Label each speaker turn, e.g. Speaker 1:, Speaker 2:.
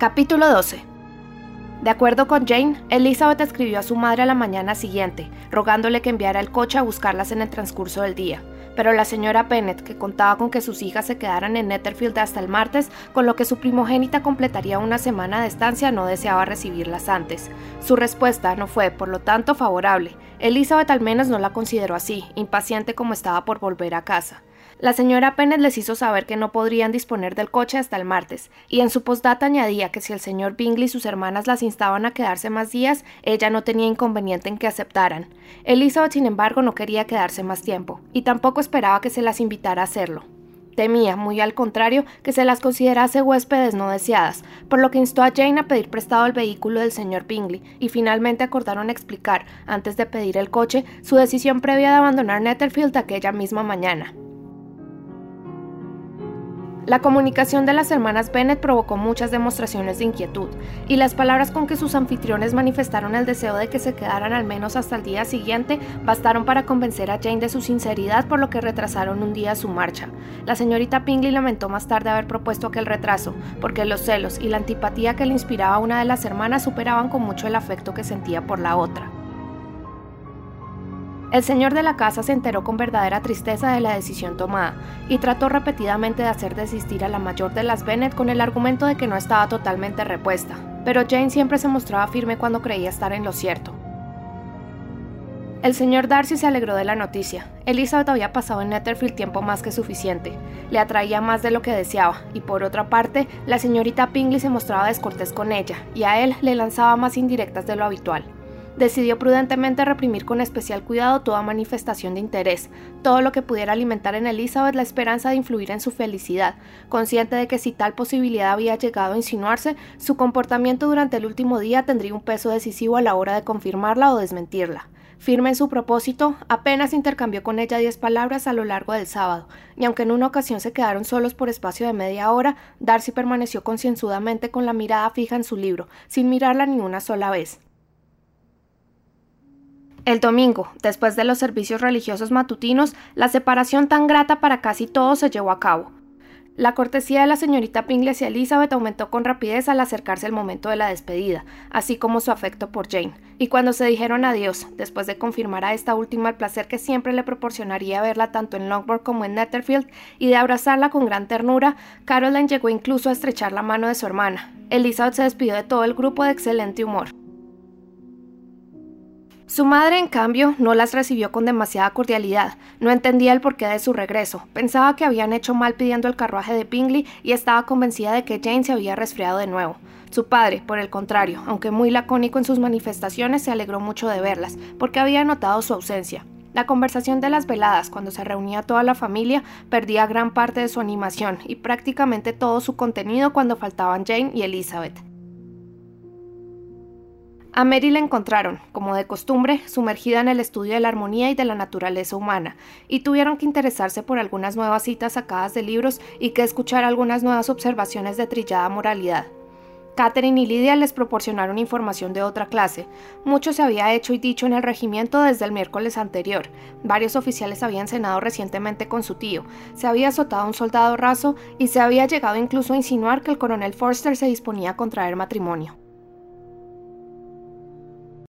Speaker 1: Capítulo 12 De acuerdo con Jane, Elizabeth escribió a su madre a la mañana siguiente, rogándole que enviara el coche a buscarlas en el transcurso del día. Pero la señora Bennett, que contaba con que sus hijas se quedaran en Netherfield hasta el martes, con lo que su primogénita completaría una semana de estancia, no deseaba recibirlas antes. Su respuesta no fue, por lo tanto, favorable. Elizabeth al menos no la consideró así, impaciente como estaba por volver a casa. La señora Pennett les hizo saber que no podrían disponer del coche hasta el martes, y en su postdata añadía que si el señor Bingley y sus hermanas las instaban a quedarse más días, ella no tenía inconveniente en que aceptaran. Elizabeth, sin embargo, no quería quedarse más tiempo, y tampoco esperaba que se las invitara a hacerlo. Temía, muy al contrario, que se las considerase huéspedes no deseadas, por lo que instó a Jane a pedir prestado el vehículo del señor Bingley, y finalmente acordaron explicar, antes de pedir el coche, su decisión previa de abandonar Netherfield aquella misma mañana. La comunicación de las hermanas Bennett provocó muchas demostraciones de inquietud, y las palabras con que sus anfitriones manifestaron el deseo de que se quedaran al menos hasta el día siguiente bastaron para convencer a Jane de su sinceridad, por lo que retrasaron un día su marcha. La señorita Pingley lamentó más tarde haber propuesto aquel retraso, porque los celos y la antipatía que le inspiraba a una de las hermanas superaban con mucho el afecto que sentía por la otra. El señor de la casa se enteró con verdadera tristeza de la decisión tomada y trató repetidamente de hacer desistir a la mayor de las Bennet con el argumento de que no estaba totalmente repuesta, pero Jane siempre se mostraba firme cuando creía estar en lo cierto. El señor Darcy se alegró de la noticia. Elizabeth había pasado en Netherfield tiempo más que suficiente. Le atraía más de lo que deseaba, y por otra parte, la señorita Pingley se mostraba descortés con ella, y a él le lanzaba más indirectas de lo habitual decidió prudentemente reprimir con especial cuidado toda manifestación de interés, todo lo que pudiera alimentar en Elizabeth la esperanza de influir en su felicidad, consciente de que si tal posibilidad había llegado a insinuarse, su comportamiento durante el último día tendría un peso decisivo a la hora de confirmarla o desmentirla. Firme en su propósito, apenas intercambió con ella diez palabras a lo largo del sábado, y aunque en una ocasión se quedaron solos por espacio de media hora, Darcy permaneció concienzudamente con la mirada fija en su libro, sin mirarla ni una sola vez. El domingo, después de los servicios religiosos matutinos, la separación tan grata para casi todos se llevó a cabo. La cortesía de la señorita Pingley hacia Elizabeth aumentó con rapidez al acercarse el momento de la despedida, así como su afecto por Jane. Y cuando se dijeron adiós, después de confirmar a esta última el placer que siempre le proporcionaría verla tanto en Longbourn como en Netherfield y de abrazarla con gran ternura, Caroline llegó incluso a estrechar la mano de su hermana. Elizabeth se despidió de todo el grupo de excelente humor. Su madre, en cambio, no las recibió con demasiada cordialidad, no entendía el porqué de su regreso, pensaba que habían hecho mal pidiendo el carruaje de Bingley y estaba convencida de que Jane se había resfriado de nuevo. Su padre, por el contrario, aunque muy lacónico en sus manifestaciones, se alegró mucho de verlas, porque había notado su ausencia. La conversación de las veladas, cuando se reunía toda la familia, perdía gran parte de su animación y prácticamente todo su contenido cuando faltaban Jane y Elizabeth. A Mary la encontraron, como de costumbre, sumergida en el estudio de la armonía y de la naturaleza humana, y tuvieron que interesarse por algunas nuevas citas sacadas de libros y que escuchar algunas nuevas observaciones de trillada moralidad. Catherine y Lidia les proporcionaron información de otra clase. Mucho se había hecho y dicho en el regimiento desde el miércoles anterior. Varios oficiales habían cenado recientemente con su tío. Se había azotado un soldado raso y se había llegado incluso a insinuar que el coronel Forster se disponía a contraer matrimonio.